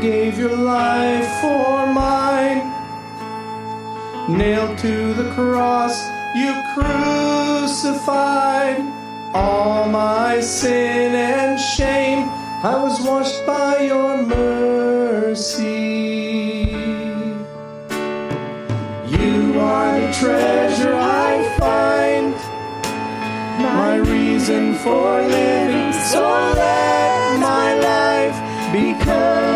gave your life for mine. Nailed to the cross, you crucified all my sin and shame. I was washed by your mercy. You are the treasure I find, my reason for living. So let my life become.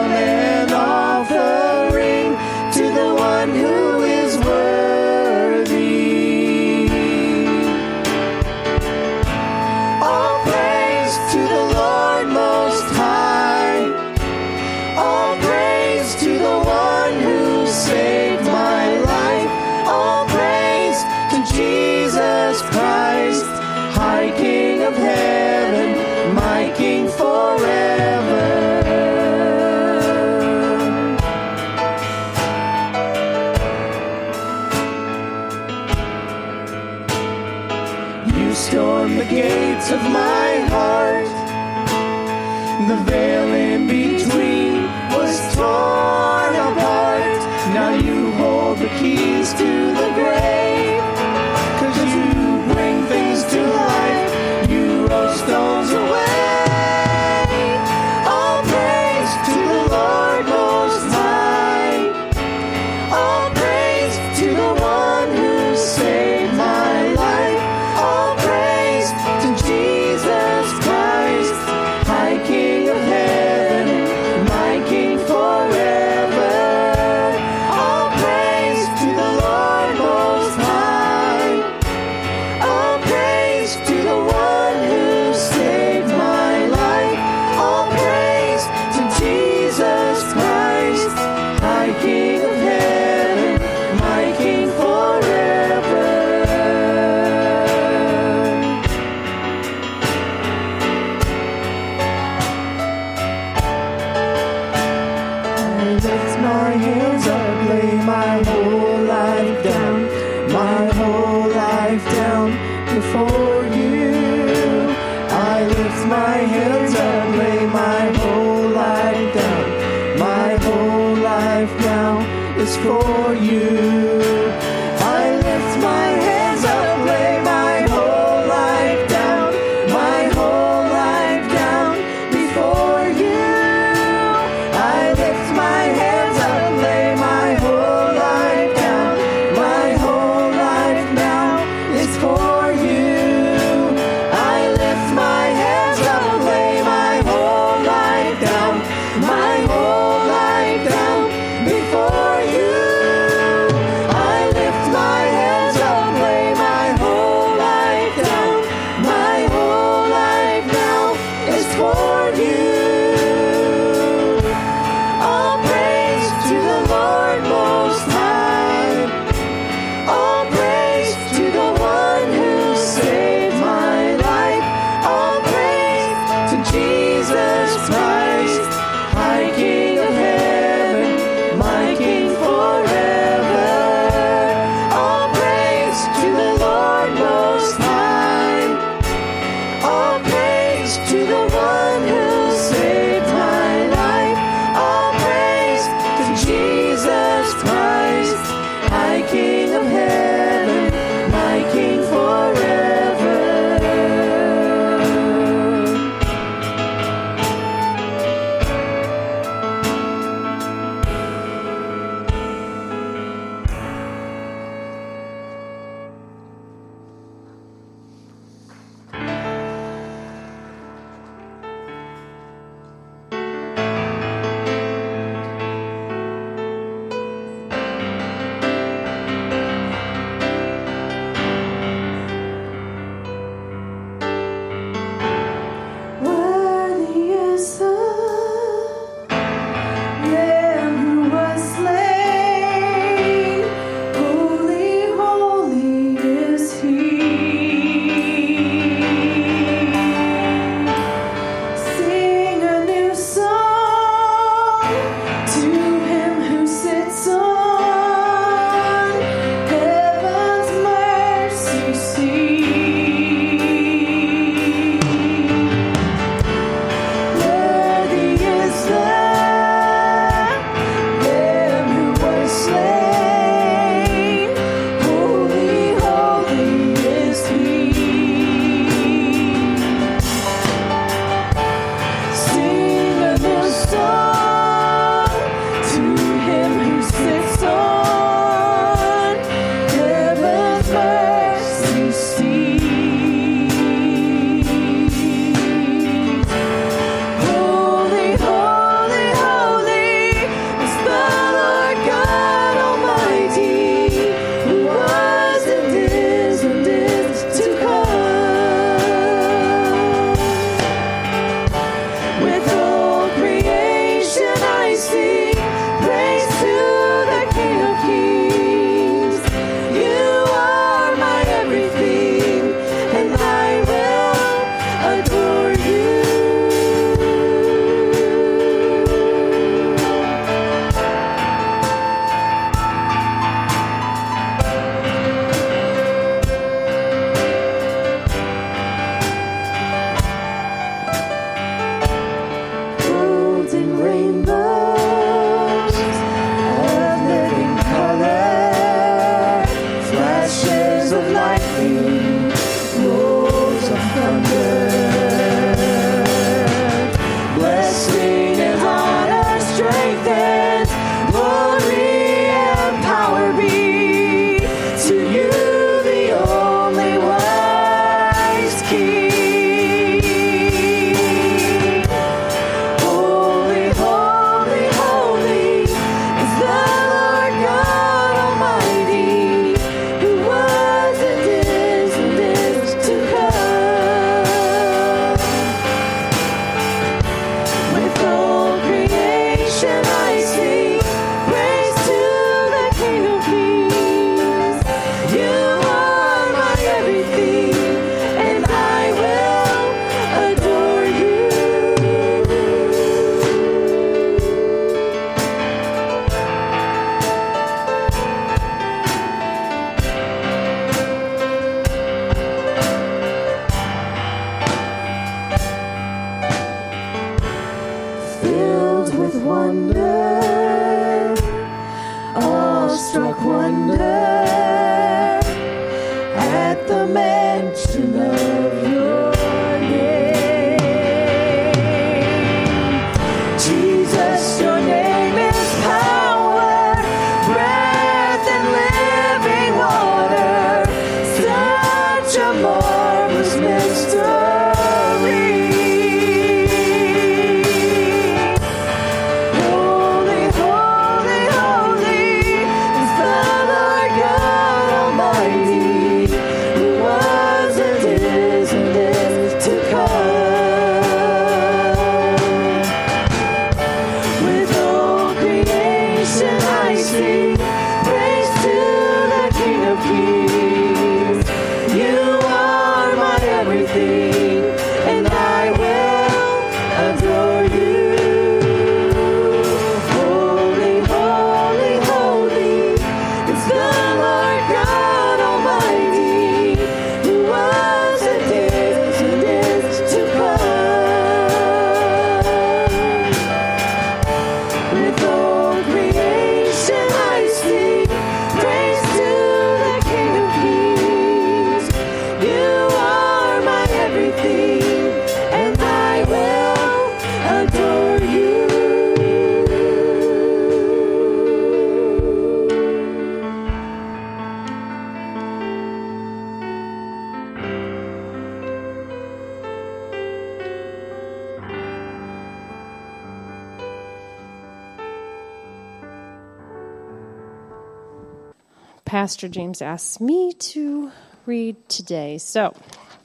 James asked me to read today. So,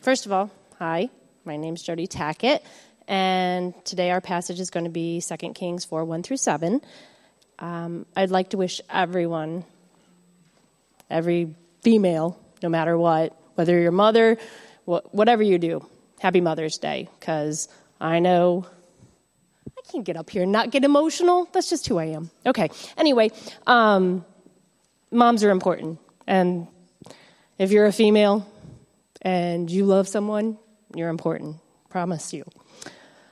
first of all, hi, my name is Jody Tackett, and today our passage is going to be 2 Kings 4 1 through 7. Um, I'd like to wish everyone, every female, no matter what, whether you're mother, wh- whatever you do, happy Mother's Day, because I know I can't get up here and not get emotional. That's just who I am. Okay, anyway. Um, moms are important. And if you're a female and you love someone, you're important. Promise you.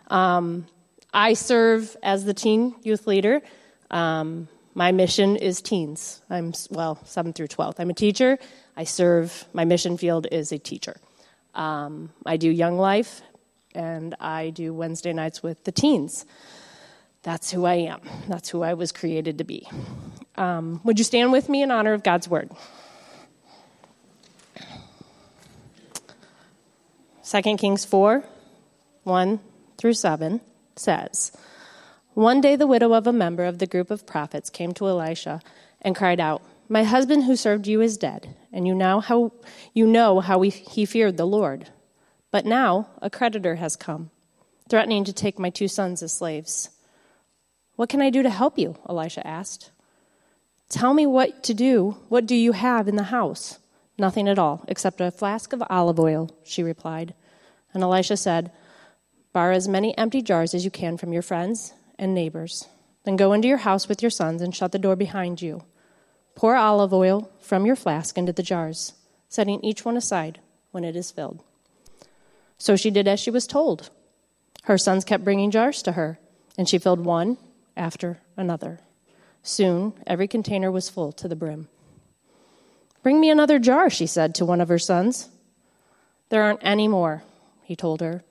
Um, I serve as the teen youth leader. Um, my mission is teens. I'm, well, 7th through 12th. I'm a teacher. I serve, my mission field is a teacher. Um, I do Young Life, and I do Wednesday nights with the teens. That's who I am. That's who I was created to be. Um, would you stand with me in honor of God's word? 2 Kings 4 1 through 7 says, One day the widow of a member of the group of prophets came to Elisha and cried out, My husband who served you is dead, and you, now how, you know how we, he feared the Lord. But now a creditor has come, threatening to take my two sons as slaves. What can I do to help you? Elisha asked. Tell me what to do. What do you have in the house? Nothing at all, except a flask of olive oil, she replied. And Elisha said, Borrow as many empty jars as you can from your friends and neighbors. Then go into your house with your sons and shut the door behind you. Pour olive oil from your flask into the jars, setting each one aside when it is filled. So she did as she was told. Her sons kept bringing jars to her, and she filled one after another. Soon, every container was full to the brim. Bring me another jar, she said to one of her sons. There aren't any more, he told her.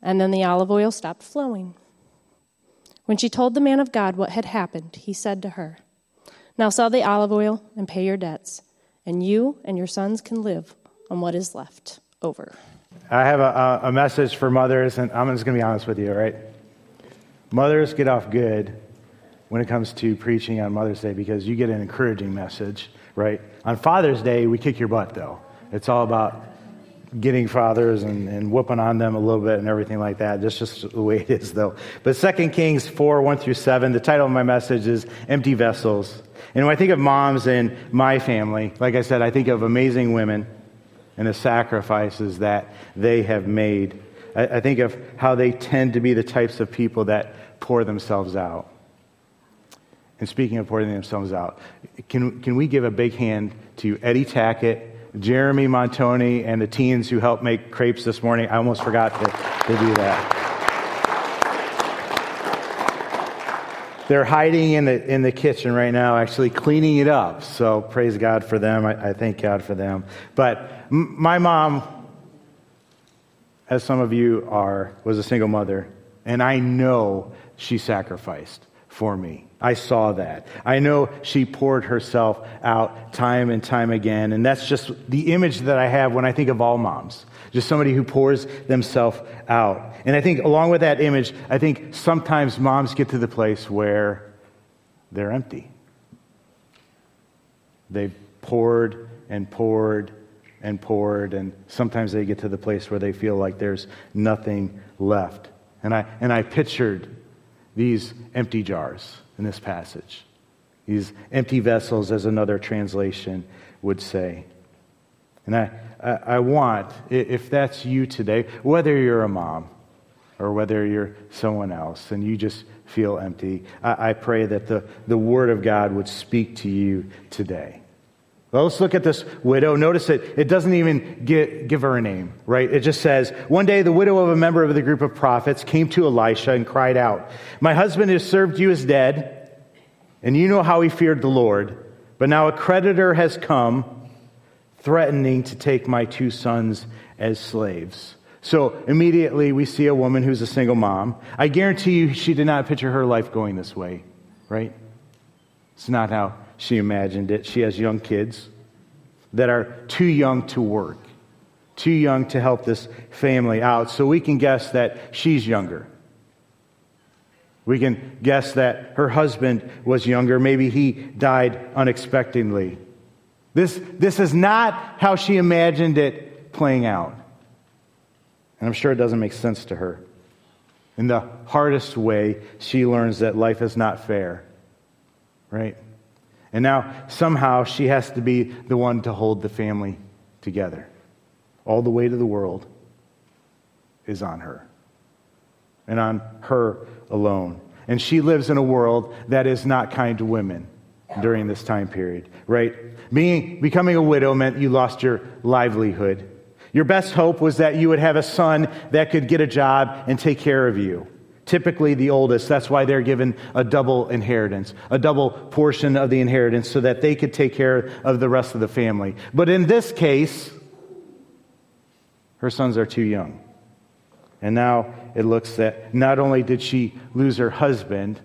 And then the olive oil stopped flowing. When she told the man of God what had happened, he said to her, Now sell the olive oil and pay your debts, and you and your sons can live on what is left over. I have a, a message for mothers, and I'm just going to be honest with you, all right? Mothers get off good when it comes to preaching on Mother's Day because you get an encouraging message, right? On Father's Day, we kick your butt, though. It's all about getting fathers and, and whooping on them a little bit and everything like that. That's just the way it is, though. But 2 Kings 4 1 through 7, the title of my message is Empty Vessels. And when I think of moms in my family, like I said, I think of amazing women and the sacrifices that they have made. I, I think of how they tend to be the types of people that pour themselves out. And speaking of pouring themselves out, can, can we give a big hand to Eddie Tackett, Jeremy Montoni, and the teens who helped make crepes this morning? I almost forgot to, to do that. they're hiding in the, in the kitchen right now, actually cleaning it up. So praise God for them. I, I thank God for them. But m- my mom, as some of you are, was a single mother. And I know she sacrificed for me. I saw that. I know she poured herself out time and time again. And that's just the image that I have when I think of all moms. Just somebody who pours themselves out. And I think along with that image, I think sometimes moms get to the place where they're empty. They've poured and poured and poured, and sometimes they get to the place where they feel like there's nothing left. And I, and I pictured these empty jars in this passage. These empty vessels, as another translation would say. And I, I, I want, if that's you today, whether you're a mom or whether you're someone else and you just feel empty, I, I pray that the, the Word of God would speak to you today. Well, let's look at this widow. Notice that it doesn't even get, give her a name, right? It just says, One day the widow of a member of the group of prophets came to Elisha and cried out, My husband has served you as dead, and you know how he feared the Lord. But now a creditor has come, threatening to take my two sons as slaves. So immediately we see a woman who's a single mom. I guarantee you she did not picture her life going this way, right? It's not how she imagined it. She has young kids that are too young to work, too young to help this family out. So we can guess that she's younger. We can guess that her husband was younger. Maybe he died unexpectedly. This, this is not how she imagined it playing out. And I'm sure it doesn't make sense to her. In the hardest way, she learns that life is not fair, right? And now somehow she has to be the one to hold the family together. All the weight of the world is on her and on her alone. And she lives in a world that is not kind to women during this time period, right? Being, becoming a widow meant you lost your livelihood. Your best hope was that you would have a son that could get a job and take care of you typically the oldest. That's why they're given a double inheritance, a double portion of the inheritance so that they could take care of the rest of the family. But in this case, her sons are too young. And now it looks that not only did she lose her husband,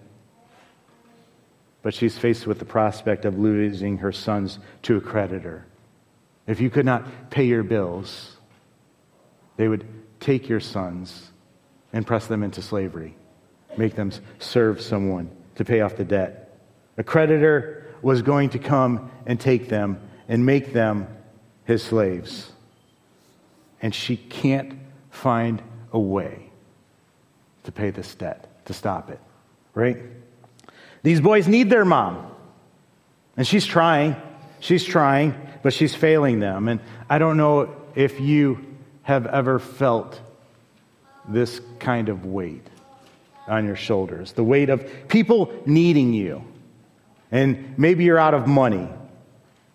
but she's faced with the prospect of losing her sons to a creditor. If you could not pay your bills, they would take your sons and press them into slavery, make them serve someone to pay off the debt. A creditor was going to come and take them and make them his slaves. And she can't find a way to pay this debt, to stop it, right? These boys need their mom. And she's trying. She's trying, but she's failing them. And I don't know if you have ever felt this kind of weight on your shoulders the weight of people needing you. And maybe you're out of money.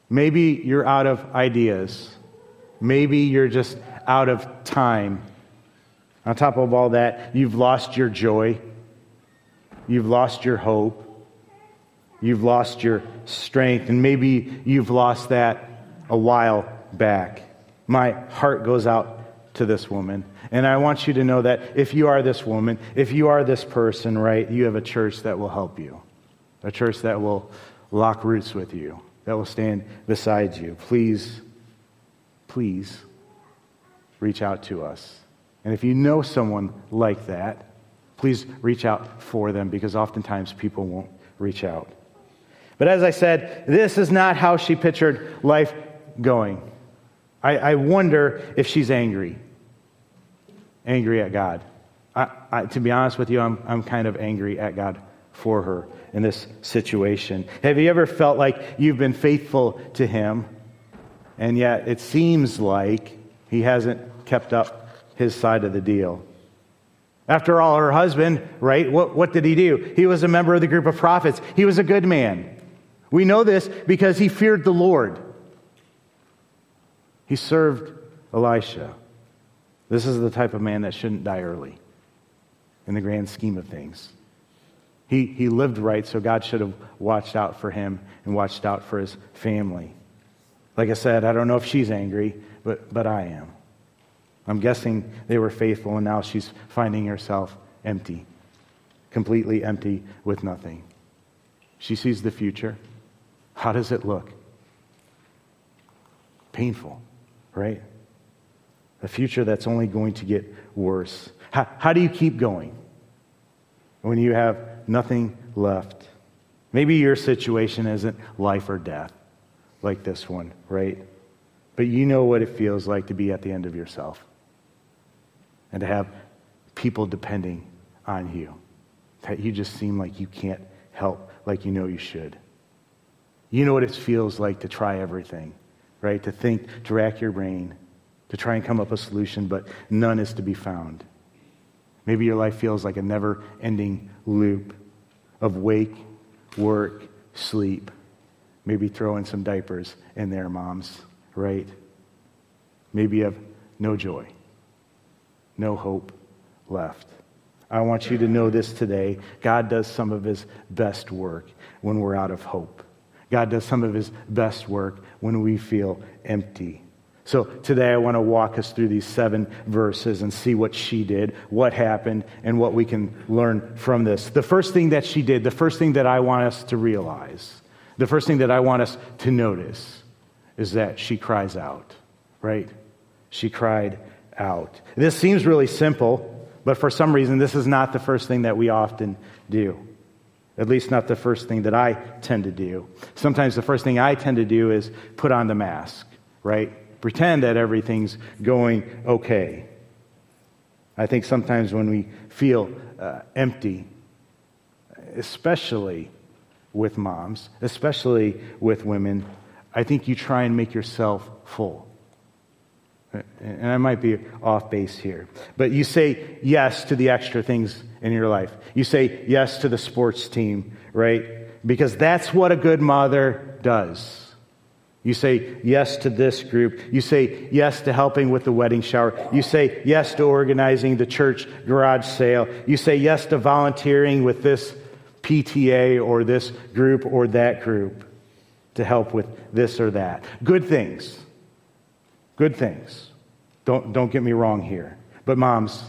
Maybe you're out of ideas. Maybe you're just out of time. On top of all that, you've lost your joy. You've lost your hope. You've lost your strength. And maybe you've lost that a while back. My heart goes out to this woman. And I want you to know that if you are this woman, if you are this person, right, you have a church that will help you, a church that will lock roots with you, that will stand beside you. Please, please reach out to us. And if you know someone like that, please reach out for them because oftentimes people won't reach out. But as I said, this is not how she pictured life going. I, I wonder if she's angry angry at God. I, I, to be honest with you, I'm, I'm kind of angry at God for her in this situation. Have you ever felt like you've been faithful to Him, and yet it seems like He hasn't kept up His side of the deal? After all, her husband, right, what, what did he do? He was a member of the group of prophets. He was a good man. We know this because he feared the Lord. He served Elisha. This is the type of man that shouldn't die early in the grand scheme of things. He, he lived right, so God should have watched out for him and watched out for his family. Like I said, I don't know if she's angry, but, but I am. I'm guessing they were faithful, and now she's finding herself empty, completely empty with nothing. She sees the future. How does it look? Painful, right? A future that's only going to get worse. How, how do you keep going when you have nothing left? Maybe your situation isn't life or death like this one, right? But you know what it feels like to be at the end of yourself and to have people depending on you. That you just seem like you can't help like you know you should. You know what it feels like to try everything, right? To think, to rack your brain, to try and come up with a solution, but none is to be found. Maybe your life feels like a never ending loop of wake, work, sleep. Maybe throw in some diapers in there, moms, right? Maybe you have no joy, no hope left. I want you to know this today. God does some of his best work when we're out of hope. God does some of his best work when we feel empty. So today I want to walk us through these seven verses and see what she did, what happened, and what we can learn from this. The first thing that she did, the first thing that I want us to realize, the first thing that I want us to notice is that she cries out, right? She cried out. This seems really simple, but for some reason, this is not the first thing that we often do. At least, not the first thing that I tend to do. Sometimes the first thing I tend to do is put on the mask, right? Pretend that everything's going okay. I think sometimes when we feel uh, empty, especially with moms, especially with women, I think you try and make yourself full and I might be off base here, but you say yes to the extra things in your life. You say yes to the sports team, right? Because that's what a good mother does. You say yes to this group. You say yes to helping with the wedding shower. You say yes to organizing the church garage sale. You say yes to volunteering with this PTA or this group or that group to help with this or that. Good things. Good things. Don't, don't get me wrong here. But, moms,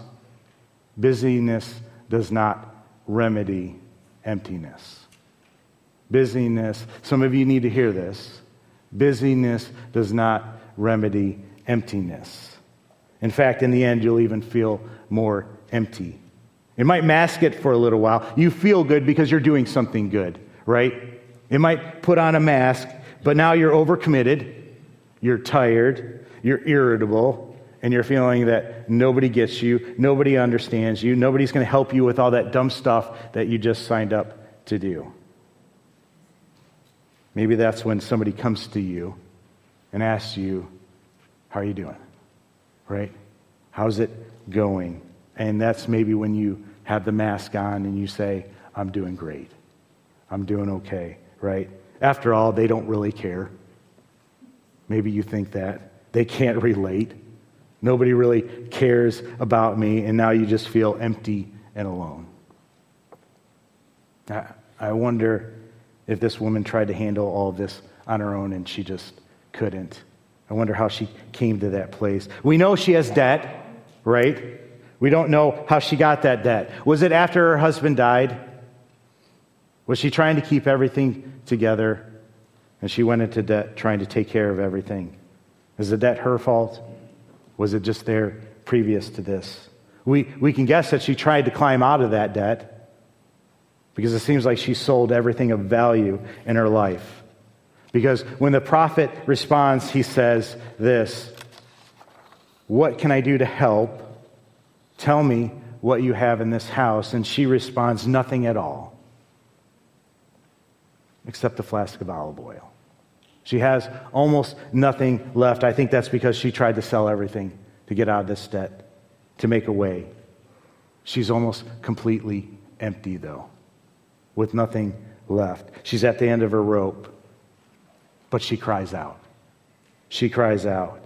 busyness does not remedy emptiness. Busyness, some of you need to hear this. Busyness does not remedy emptiness. In fact, in the end, you'll even feel more empty. It might mask it for a little while. You feel good because you're doing something good, right? It might put on a mask, but now you're overcommitted, you're tired, you're irritable, and you're feeling that nobody gets you, nobody understands you, nobody's going to help you with all that dumb stuff that you just signed up to do. Maybe that's when somebody comes to you and asks you, How are you doing? Right? How's it going? And that's maybe when you have the mask on and you say, I'm doing great. I'm doing okay, right? After all, they don't really care. Maybe you think that. They can't relate. Nobody really cares about me, and now you just feel empty and alone. I wonder if this woman tried to handle all of this on her own and she just couldn't. I wonder how she came to that place. We know she has debt, right? We don't know how she got that debt. Was it after her husband died? Was she trying to keep everything together and she went into debt trying to take care of everything? Is the debt her fault? Was it just there previous to this? We, we can guess that she tried to climb out of that debt because it seems like she sold everything of value in her life. Because when the prophet responds, he says this What can I do to help? Tell me what you have in this house. And she responds, Nothing at all, except a flask of olive oil. She has almost nothing left. I think that's because she tried to sell everything to get out of this debt, to make a way. She's almost completely empty, though, with nothing left. She's at the end of her rope, but she cries out. She cries out.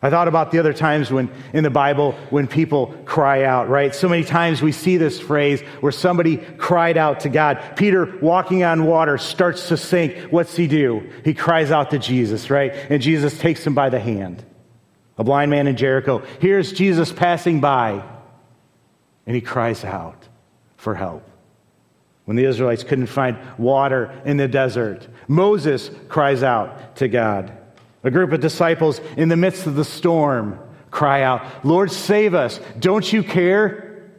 I thought about the other times when in the Bible when people cry out, right? So many times we see this phrase where somebody cried out to God. Peter walking on water starts to sink. What's he do? He cries out to Jesus, right? And Jesus takes him by the hand. A blind man in Jericho. Here's Jesus passing by and he cries out for help. When the Israelites couldn't find water in the desert, Moses cries out to God. A group of disciples in the midst of the storm cry out, Lord, save us. Don't you care?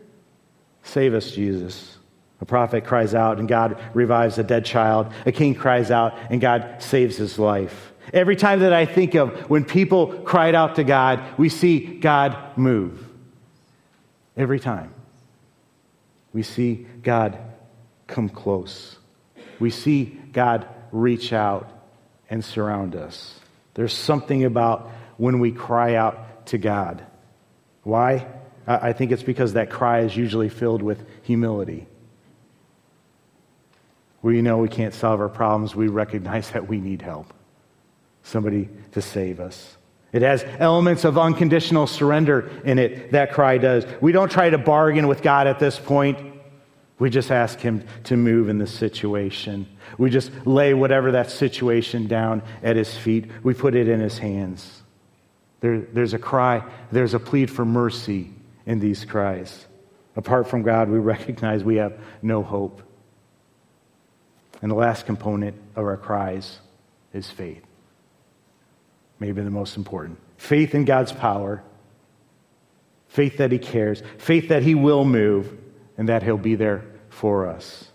Save us, Jesus. A prophet cries out, and God revives a dead child. A king cries out, and God saves his life. Every time that I think of when people cried out to God, we see God move. Every time. We see God come close. We see God reach out and surround us. There's something about when we cry out to God. Why? I think it's because that cry is usually filled with humility. We know we can't solve our problems, we recognize that we need help. Somebody to save us. It has elements of unconditional surrender in it, that cry does. We don't try to bargain with God at this point. We just ask Him to move in the situation. We just lay whatever that situation down at His feet. We put it in His hands. There, there's a cry, there's a plead for mercy in these cries. Apart from God, we recognize we have no hope. And the last component of our cries is faith. Maybe the most important. Faith in God's power, faith that He cares, faith that He will move, and that He'll be there for us.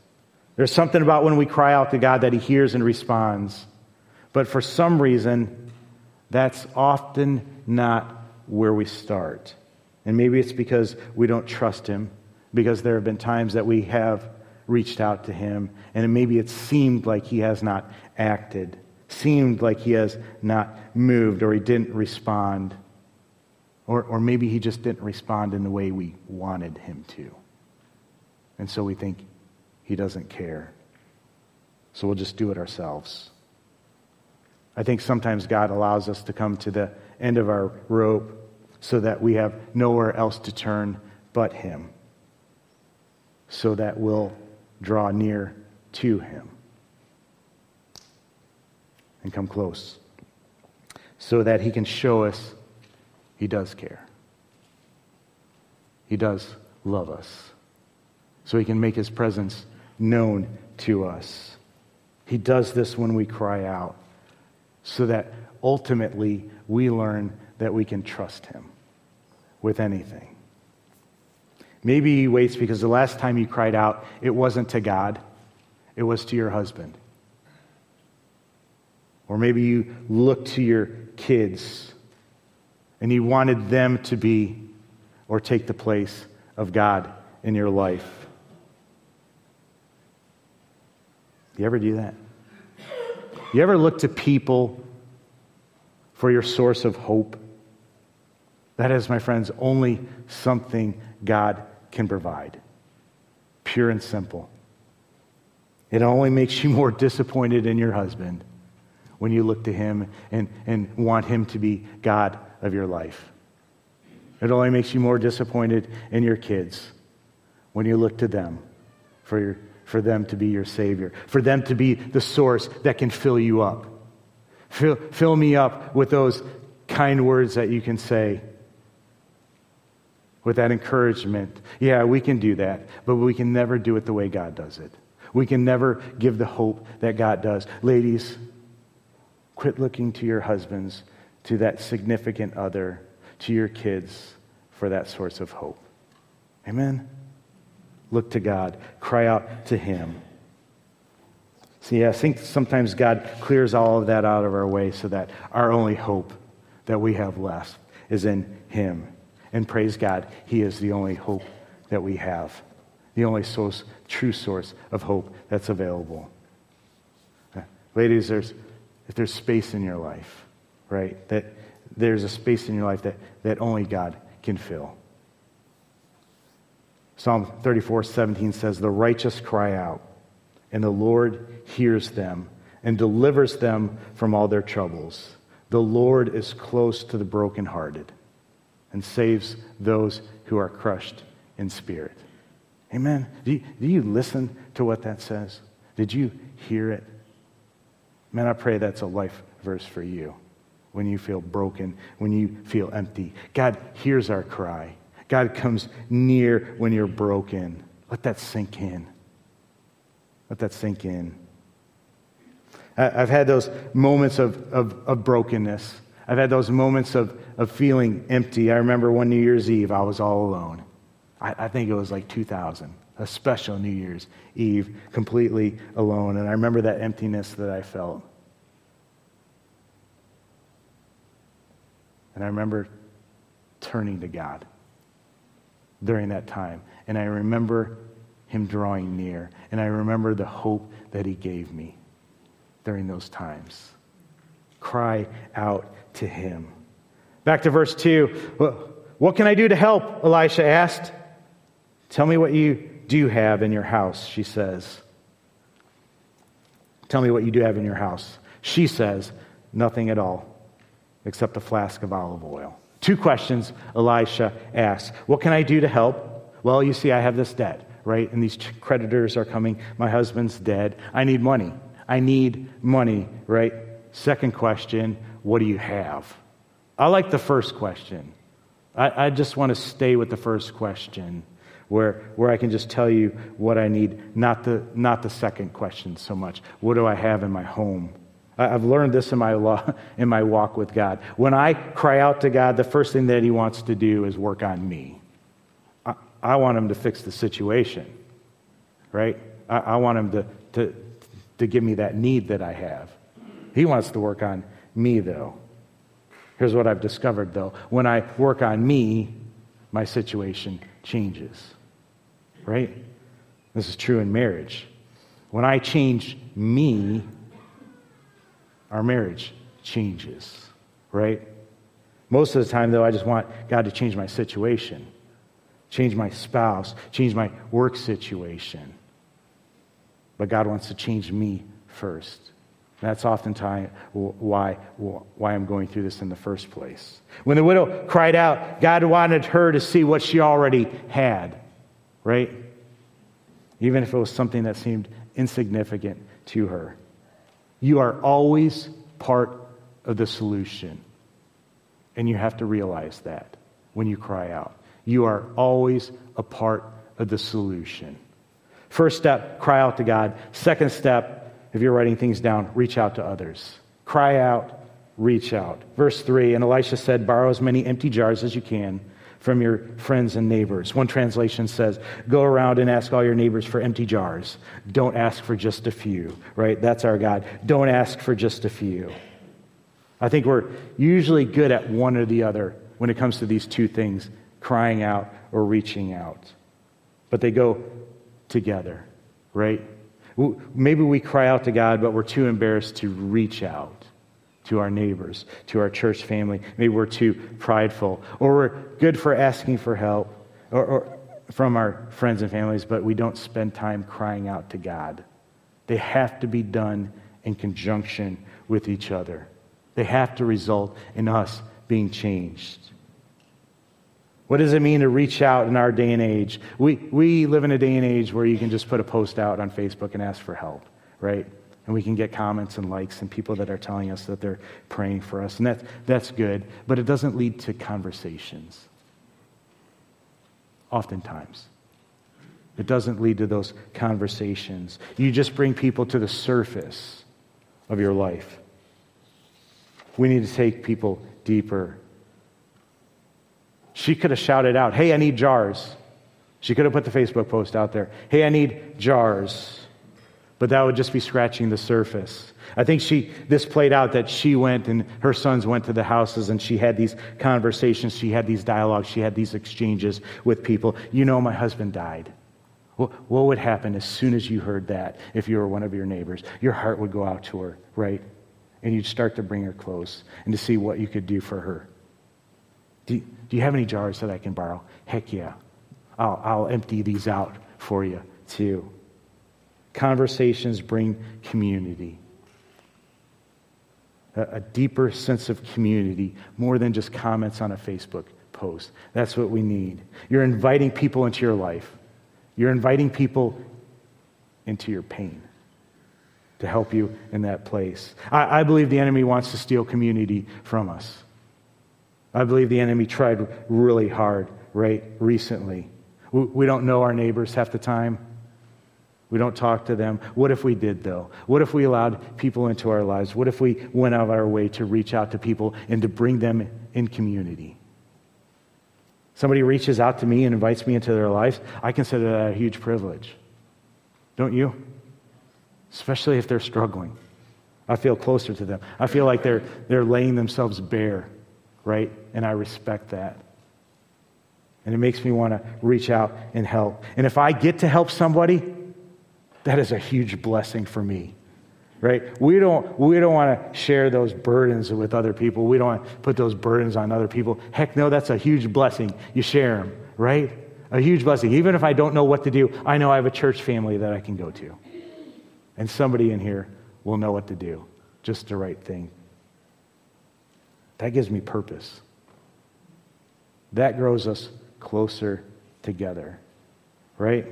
There's something about when we cry out to God that He hears and responds. But for some reason, that's often not where we start. And maybe it's because we don't trust Him, because there have been times that we have reached out to Him, and maybe it seemed like He has not acted, seemed like He has not moved, or He didn't respond. Or, or maybe He just didn't respond in the way we wanted Him to. And so we think he doesn't care. So we'll just do it ourselves. I think sometimes God allows us to come to the end of our rope so that we have nowhere else to turn but Him, so that we'll draw near to Him and come close, so that He can show us He does care. He does love us so he can make his presence known to us. He does this when we cry out, so that ultimately we learn that we can trust him with anything. Maybe he waits because the last time you cried out, it wasn't to God, it was to your husband. Or maybe you looked to your kids and you wanted them to be or take the place of God in your life. You ever do that? You ever look to people for your source of hope? That is, my friends, only something God can provide. Pure and simple. It only makes you more disappointed in your husband when you look to him and, and want him to be God of your life. It only makes you more disappointed in your kids when you look to them for your for them to be your Savior, for them to be the source that can fill you up. Fill, fill me up with those kind words that you can say, with that encouragement. Yeah, we can do that, but we can never do it the way God does it. We can never give the hope that God does. Ladies, quit looking to your husbands, to that significant other, to your kids for that source of hope. Amen? Look to God, cry out to Him. See, I think sometimes God clears all of that out of our way so that our only hope that we have left is in Him. And praise God, He is the only hope that we have, the only source, true source of hope that's available. Ladies, there's, if there's space in your life, right, that there's a space in your life that, that only God can fill. Psalm 34 17 says, The righteous cry out, and the Lord hears them and delivers them from all their troubles. The Lord is close to the brokenhearted and saves those who are crushed in spirit. Amen. Do you, do you listen to what that says? Did you hear it? Man, I pray that's a life verse for you when you feel broken, when you feel empty. God hears our cry. God comes near when you're broken. Let that sink in. Let that sink in. I've had those moments of, of, of brokenness. I've had those moments of, of feeling empty. I remember one New Year's Eve, I was all alone. I, I think it was like 2000, a special New Year's Eve, completely alone. And I remember that emptiness that I felt. And I remember turning to God during that time. And I remember him drawing near. And I remember the hope that he gave me during those times. Cry out to him. Back to verse 2. What can I do to help? Elisha asked. Tell me what you do have in your house, she says. Tell me what you do have in your house. She says, Nothing at all, except a flask of olive oil. Two questions Elisha asks What can I do to help? Well, you see, I have this debt, right? And these creditors are coming. My husband's dead. I need money. I need money, right? Second question What do you have? I like the first question. I, I just want to stay with the first question where, where I can just tell you what I need, not the, not the second question so much. What do I have in my home? I've learned this in my, law, in my walk with God. When I cry out to God, the first thing that He wants to do is work on me. I, I want Him to fix the situation, right? I, I want Him to, to, to give me that need that I have. He wants to work on me, though. Here's what I've discovered, though. When I work on me, my situation changes right? This is true in marriage. When I change me, our marriage changes, right? Most of the time, though, I just want God to change my situation, change my spouse, change my work situation. But God wants to change me first. That's oftentimes why, why I'm going through this in the first place. When the widow cried out, God wanted her to see what she already had right? Even if it was something that seemed insignificant to her. You are always part of the solution. And you have to realize that when you cry out. You are always a part of the solution. First step, cry out to God. Second step, if you're writing things down, reach out to others. Cry out, reach out. Verse 3 And Elisha said, Borrow as many empty jars as you can from your friends and neighbors. One translation says, Go around and ask all your neighbors for empty jars. Don't ask for just a few, right? That's our God. Don't ask for just a few. I think we're usually good at one or the other when it comes to these two things crying out or reaching out. But they go together, right? Maybe we cry out to God, but we're too embarrassed to reach out to our neighbors, to our church family. Maybe we're too prideful, or we're good for asking for help or, or, from our friends and families, but we don't spend time crying out to God. They have to be done in conjunction with each other, they have to result in us being changed. What does it mean to reach out in our day and age? We, we live in a day and age where you can just put a post out on Facebook and ask for help, right? And we can get comments and likes and people that are telling us that they're praying for us. And that, that's good, but it doesn't lead to conversations. Oftentimes. It doesn't lead to those conversations. You just bring people to the surface of your life. We need to take people deeper. She could have shouted out, Hey, I need jars. She could have put the Facebook post out there. Hey, I need jars but that would just be scratching the surface. I think she, this played out that she went and her sons went to the houses and she had these conversations, she had these dialogues, she had these exchanges with people. You know, my husband died. What would happen as soon as you heard that if you were one of your neighbors? Your heart would go out to her, right? And you'd start to bring her close and to see what you could do for her. Do, do you have any jars that I can borrow? Heck yeah. I'll, I'll empty these out for you, too. Conversations bring community. a, a deeper sense of community more than just comments on a Facebook post. That's what we need. You're inviting people into your life, you're inviting people into your pain to help you in that place. I, I, believe the enemy wants to steal community from us. I believe the enemy tried really hard, right, recently. We, we don't know our neighbors half the time. We don't talk to them. What if we did, though? What if we allowed people into our lives? What if we went out of our way to reach out to people and to bring them in community? Somebody reaches out to me and invites me into their lives. I consider that a huge privilege. Don't you? Especially if they're struggling. I feel closer to them. I feel like they're, they're laying themselves bare, right? And I respect that. And it makes me want to reach out and help. And if I get to help somebody, that is a huge blessing for me. Right? We don't, we don't want to share those burdens with other people. We don't want to put those burdens on other people. Heck no, that's a huge blessing. You share them, right? A huge blessing. Even if I don't know what to do, I know I have a church family that I can go to. And somebody in here will know what to do. Just the right thing. That gives me purpose. That grows us closer together, right?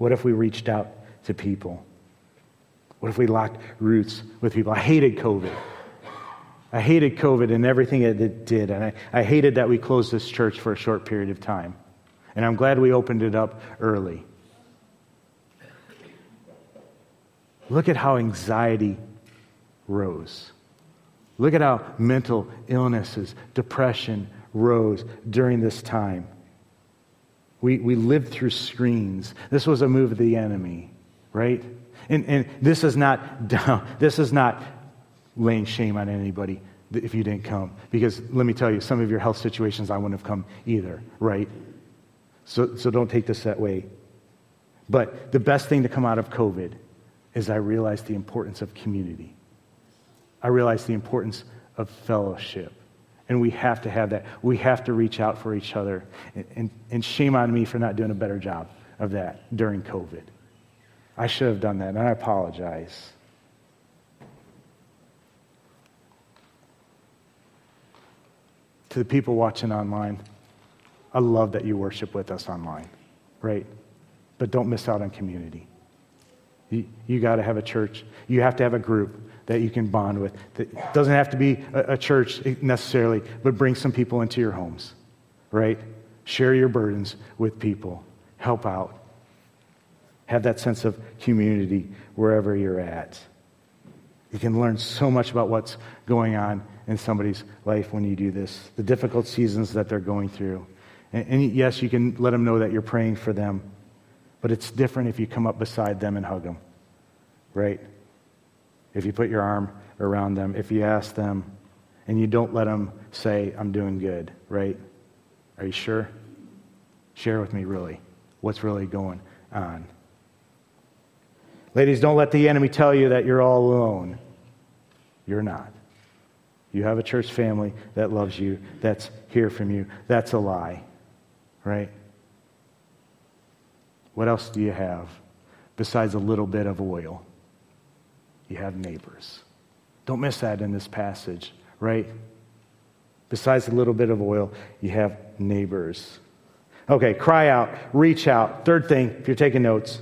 What if we reached out to people? What if we locked roots with people? I hated COVID. I hated COVID and everything it did. And I, I hated that we closed this church for a short period of time. And I'm glad we opened it up early. Look at how anxiety rose. Look at how mental illnesses, depression rose during this time. We, we lived through screens. This was a move of the enemy, right? And, and this is not down, this is not laying shame on anybody if you didn't come. Because let me tell you, some of your health situations I wouldn't have come either, right? So, so don't take this that way. But the best thing to come out of COVID is I realized the importance of community. I realized the importance of fellowship. And we have to have that. We have to reach out for each other. And, and, and shame on me for not doing a better job of that during COVID. I should have done that, and I apologize. To the people watching online, I love that you worship with us online, right? But don't miss out on community. You, you got to have a church. You have to have a group that you can bond with. That doesn't have to be a, a church necessarily, but bring some people into your homes, right? Share your burdens with people. Help out. Have that sense of community wherever you're at. You can learn so much about what's going on in somebody's life when you do this, the difficult seasons that they're going through. And, and yes, you can let them know that you're praying for them, but it's different if you come up beside them and hug them, right? If you put your arm around them, if you ask them, and you don't let them say, I'm doing good, right? Are you sure? Share with me, really, what's really going on. Ladies, don't let the enemy tell you that you're all alone. You're not. You have a church family that loves you, that's here from you. That's a lie, right? What else do you have besides a little bit of oil? You have neighbors. Don't miss that in this passage, right? Besides a little bit of oil, you have neighbors. Okay, cry out, reach out. Third thing, if you're taking notes,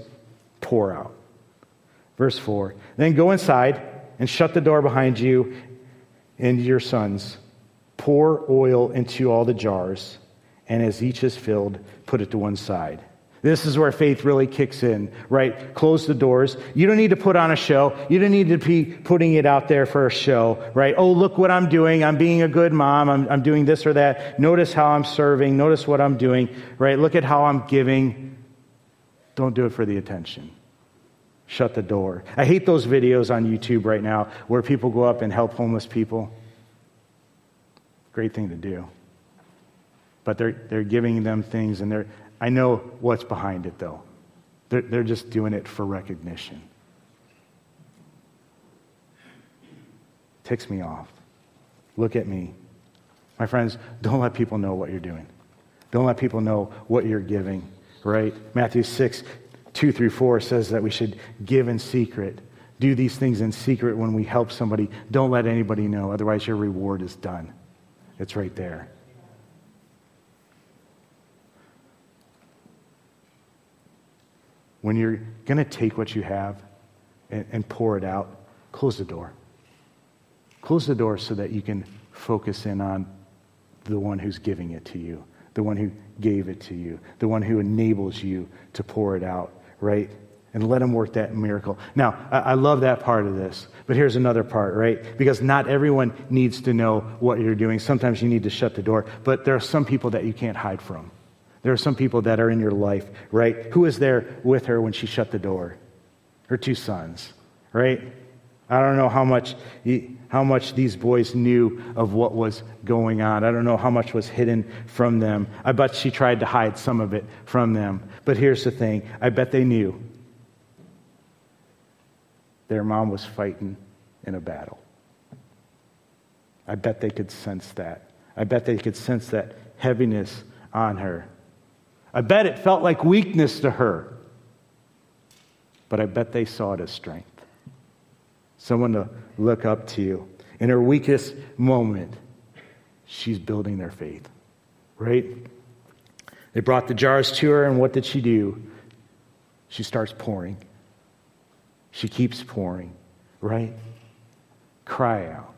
pour out. Verse 4. Then go inside and shut the door behind you and your sons. Pour oil into all the jars, and as each is filled, put it to one side. This is where faith really kicks in, right? Close the doors. You don't need to put on a show. You don't need to be putting it out there for a show, right? Oh, look what I'm doing. I'm being a good mom. I'm, I'm doing this or that. Notice how I'm serving. Notice what I'm doing, right? Look at how I'm giving. Don't do it for the attention. Shut the door. I hate those videos on YouTube right now where people go up and help homeless people. Great thing to do. But they're, they're giving them things and they're, I know what's behind it, though. They're, they're just doing it for recognition. Ticks me off. Look at me. My friends, don't let people know what you're doing. Don't let people know what you're giving, right? Matthew 6, 2 through 4 says that we should give in secret do these things in secret when we help somebody. Don't let anybody know, otherwise, your reward is done. It's right there. When you're going to take what you have and, and, pour it out, close the door. Close the door so that you can focus in on the one who's giving it to you, the one who gave it to you, the one who enables you to pour it out, right? and let him work that miracle. Now, I, love that part of this, but here's another part, right? Because not everyone needs to know what you're doing. Sometimes you need to shut the door, but there are some people that you can't hide from. There are some people that are in your life, right? Who was there with her when she shut the door? Her two sons, right? I don't know how much, how much these boys knew of what was going on. I don't know how much was hidden from them. I bet she tried to hide some of it from them. But here's the thing I bet they knew their mom was fighting in a battle. I bet they could sense that. I bet they could sense that heaviness on her. I bet it felt like weakness to her. But I bet they saw it as strength. Someone to look up to. You. In her weakest moment, she's building their faith. Right? They brought the jars to her, and what did she do? She starts pouring. She keeps pouring, right? Cry out,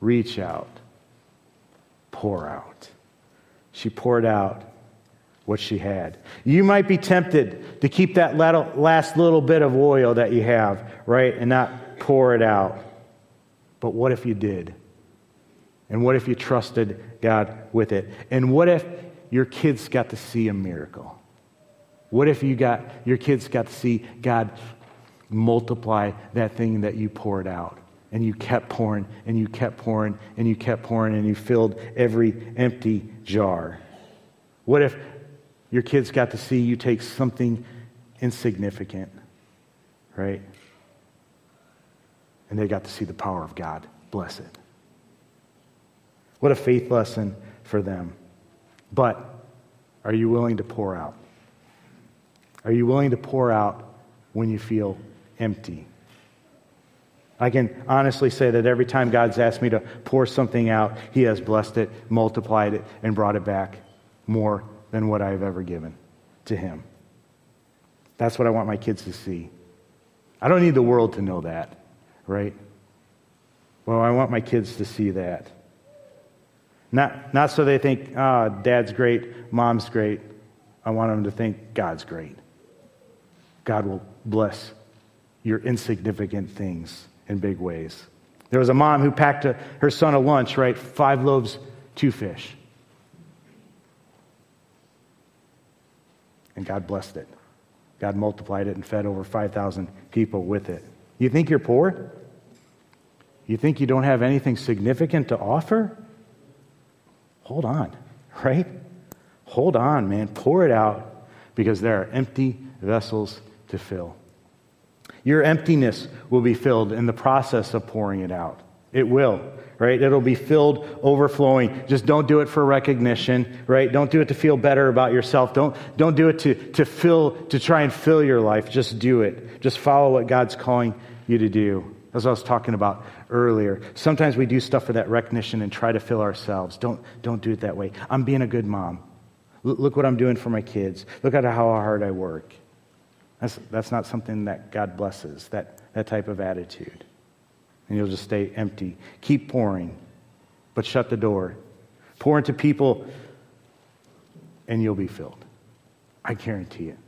reach out, pour out. She poured out what she had. You might be tempted to keep that last little bit of oil that you have, right, and not pour it out. But what if you did? And what if you trusted God with it? And what if your kids got to see a miracle? What if you got your kids got to see God multiply that thing that you poured out. And you kept pouring, and you kept pouring, and you kept pouring, and you filled every empty jar. What if your kids got to see you take something insignificant, right? And they got to see the power of God. Bless it. What a faith lesson for them. But are you willing to pour out? Are you willing to pour out when you feel empty. I can honestly say that every time God's asked me to pour something out, He has blessed it, multiplied it, and brought it back more than what I've ever given to Him. That's what I want my kids to see. I don't need the world to know that, right? Well, I want my kids to see that. Not, not so they think, ah, oh, dad's great, mom's great. I want them to think God's great. God will bless your insignificant things in big ways. There was a mom who packed a, her son a lunch, right? Five loaves, two fish. And God blessed it. God multiplied it and fed over 5,000 people with it. You think you're poor? You think you don't have anything significant to offer? Hold on, right? Hold on, man. Pour it out because there are empty vessels to fill. Your emptiness will be filled in the process of pouring it out. It will, right? It'll be filled, overflowing. Just don't do it for recognition, right? Don't do it to feel better about yourself. Don't, don't do it to, to fill, to try and fill your life. Just do it. Just follow what God's calling you to do. As I was talking about earlier, sometimes we do stuff for that recognition and try to fill ourselves. Don't, don't do it that way. I'm being a good mom. Look what I'm doing for my kids. Look at how hard I work. That's, that's not something that God blesses, that, that type of attitude. And you'll just stay empty. Keep pouring, but shut the door. Pour into people, and you'll be filled. I guarantee it.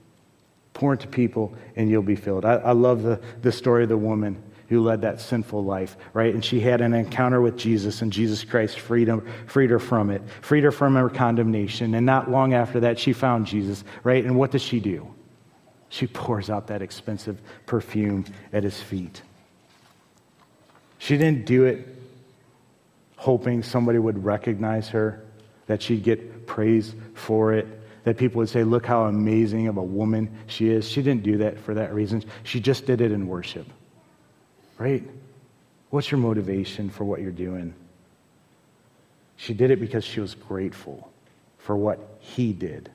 Pour into people, and you'll be filled. I, I love the, the story of the woman who led that sinful life, right? And she had an encounter with Jesus, and Jesus Christ freed, him, freed her from it, freed her from her condemnation. And not long after that, she found Jesus, right? And what does she do? She pours out that expensive perfume at his feet. She didn't do it hoping somebody would recognize her, that she'd get praise for it, that people would say, Look how amazing of a woman she is. She didn't do that for that reason. She just did it in worship. Right? What's your motivation for what you're doing? She did it because she was grateful for what he did.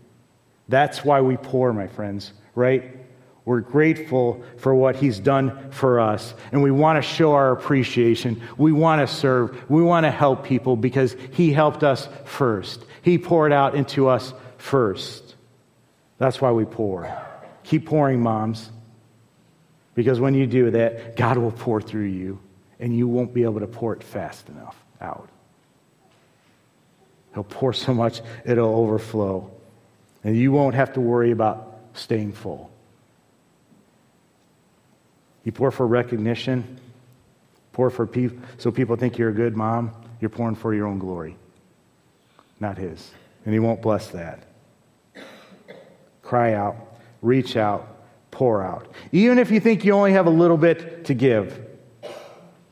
That's why we pour, my friends right? We're grateful for what he's done for us, and we want to show our appreciation. We want to serve. We want to help people because he helped us first. He poured out into us first. That's why we pour. Keep pouring, moms, because when you do that, God will pour through you, and you won't be able to pour it fast enough out. He'll pour so much, it'll overflow. And you won't have to worry about staying full. You pour for recognition, pour for people, so people think you're a good mom. You're pouring for your own glory, not His. And He won't bless that. Cry out, reach out, pour out. Even if you think you only have a little bit to give.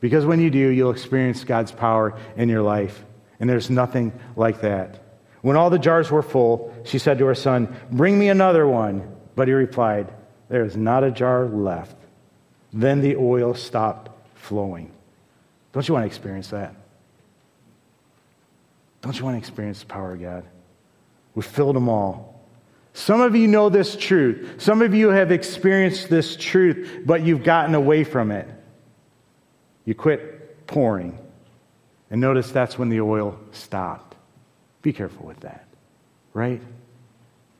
Because when you do, you'll experience God's power in your life. And there's nothing like that. When all the jars were full, she said to her son, Bring me another one. But he replied, There is not a jar left. Then the oil stopped flowing. Don't you want to experience that? Don't you want to experience the power of God? We filled them all. Some of you know this truth. Some of you have experienced this truth, but you've gotten away from it. You quit pouring. And notice that's when the oil stopped. Be careful with that, right?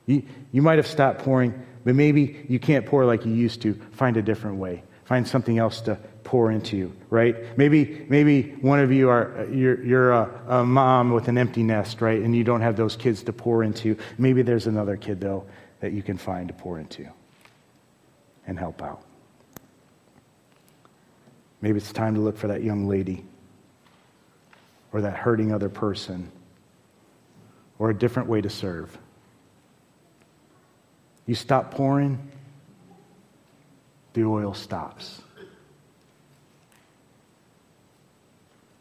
You, you might have stopped pouring, but maybe you can't pour like you used to. Find a different way. Find something else to pour into you, right? Maybe, maybe one of you are, you're, you're a, a mom with an empty nest, right? And you don't have those kids to pour into. Maybe there's another kid, though, that you can find to pour into and help out. Maybe it's time to look for that young lady or that hurting other person or a different way to serve. You stop pouring, the oil stops.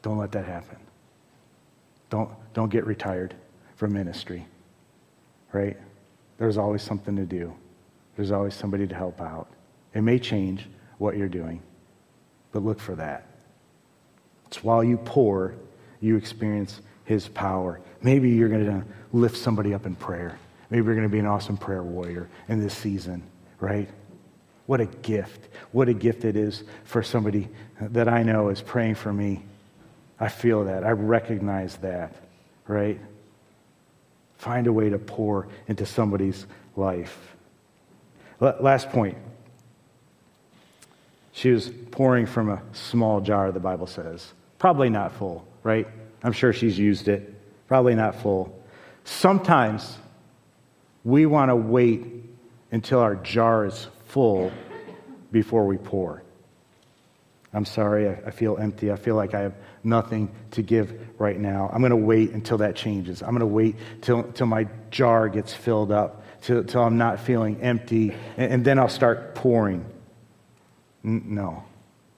Don't let that happen. Don't, don't get retired from ministry, right? There's always something to do, there's always somebody to help out. It may change what you're doing, but look for that. It's while you pour, you experience His power. Maybe you're going to lift somebody up in prayer. Maybe you're going to be an awesome prayer warrior in this season, right? What a gift. What a gift it is for somebody that I know is praying for me. I feel that. I recognize that, right? Find a way to pour into somebody's life. Last point. She was pouring from a small jar, the Bible says. Probably not full, right? I'm sure she's used it. Probably not full. Sometimes we want to wait until our jar is full before we pour. I'm sorry, I, feel empty. I feel like I have nothing to give right now. I'm going to wait until that changes. I'm going to wait till, till my jar gets filled up, till, till I'm not feeling empty, and, and then I'll start pouring. No.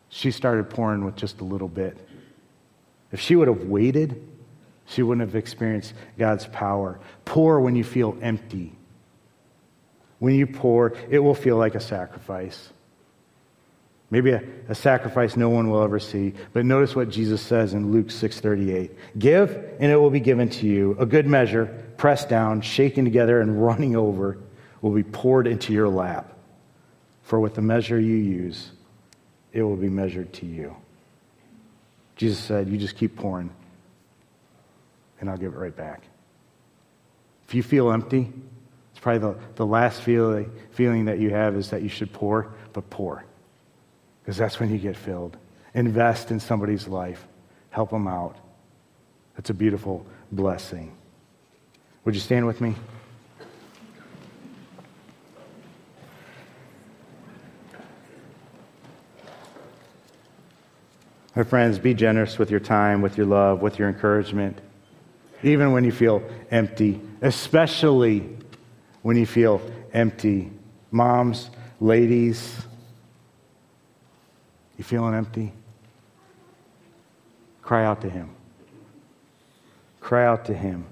She started pouring with just a little bit. If she would have waited, she wouldn't have experienced God's power. Pour when you feel empty. When you pour, it will feel like a sacrifice. Maybe a, a, sacrifice no one will ever see. But notice what Jesus says in Luke 6:38. Give and it will be given to you. A good measure, pressed down, shaken together and running over will be poured into your lap. For with the measure you use, it will be measured to you. Jesus said, you just keep pouring and I'll give it right back. If you feel empty, probably the, the last feeling, feeling that you have is that you should pour, but pour. Because that's when you get filled. Invest in somebody's life, help them out. That's a beautiful blessing. Would you stand with me? My friends, be generous with your time, with your love, with your encouragement, even when you feel empty, especially when you feel empty. Moms, ladies, you feeling empty? Cry out to Him. Cry out to Him,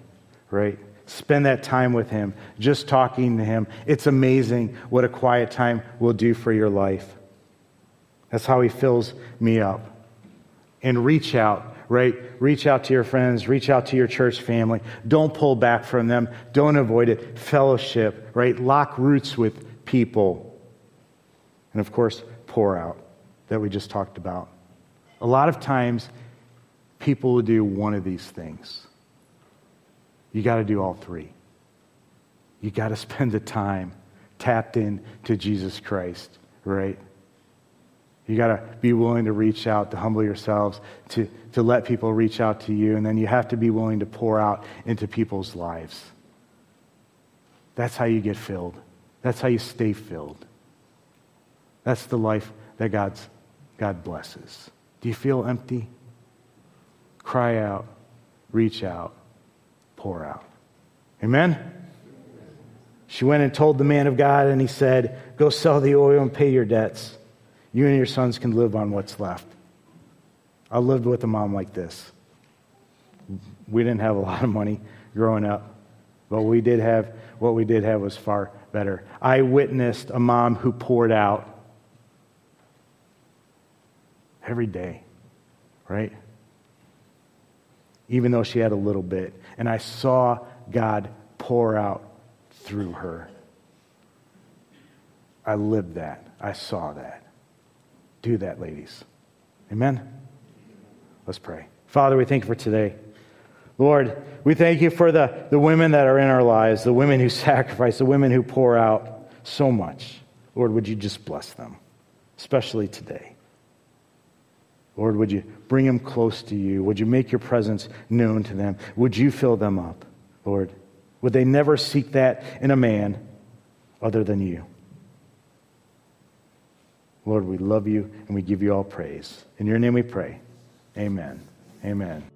right? Spend that time with Him, just talking to Him. It's amazing what a quiet time will do for your life. That's how He fills me up. And reach out right? Reach out to your friends, reach out to your church family. Don't pull back from them. Don't avoid it. Fellowship, right? Lock roots with people. And of course, pour out that we just talked about. A lot of times, people will do one of these things. You got to do all three. You got to spend the time tapped in to Jesus Christ, right? You got to be willing to reach out, to humble yourselves, to, to let people reach out to you, and then you have to be willing to pour out into people's lives. That's how you get filled. That's how you stay filled. That's the life that God's, God blesses. Do you feel empty? Cry out, reach out, pour out. Amen? She went and told the man of God, and he said, Go sell the oil and pay your debts. You and your sons can live on what's left. I lived with a mom like this. We didn't have a lot of money growing up, but we did have what we did have was far better. I witnessed a mom who poured out every day, right? Even though she had a little bit. And I saw God pour out through her. I lived that. I saw that. Do that, ladies. Amen? Let's pray. Father, we thank you for today. Lord, we thank you for the, the women that are in our lives, the women who sacrifice, the women who pour out so much. Lord, would you just bless them, especially today? Lord, would you bring them close to you? Would you make your presence known to them? Would you fill them up, Lord? Would they never seek that in a man other than you? Lord, we love you and we give you all praise. In your name we pray. Amen. Amen.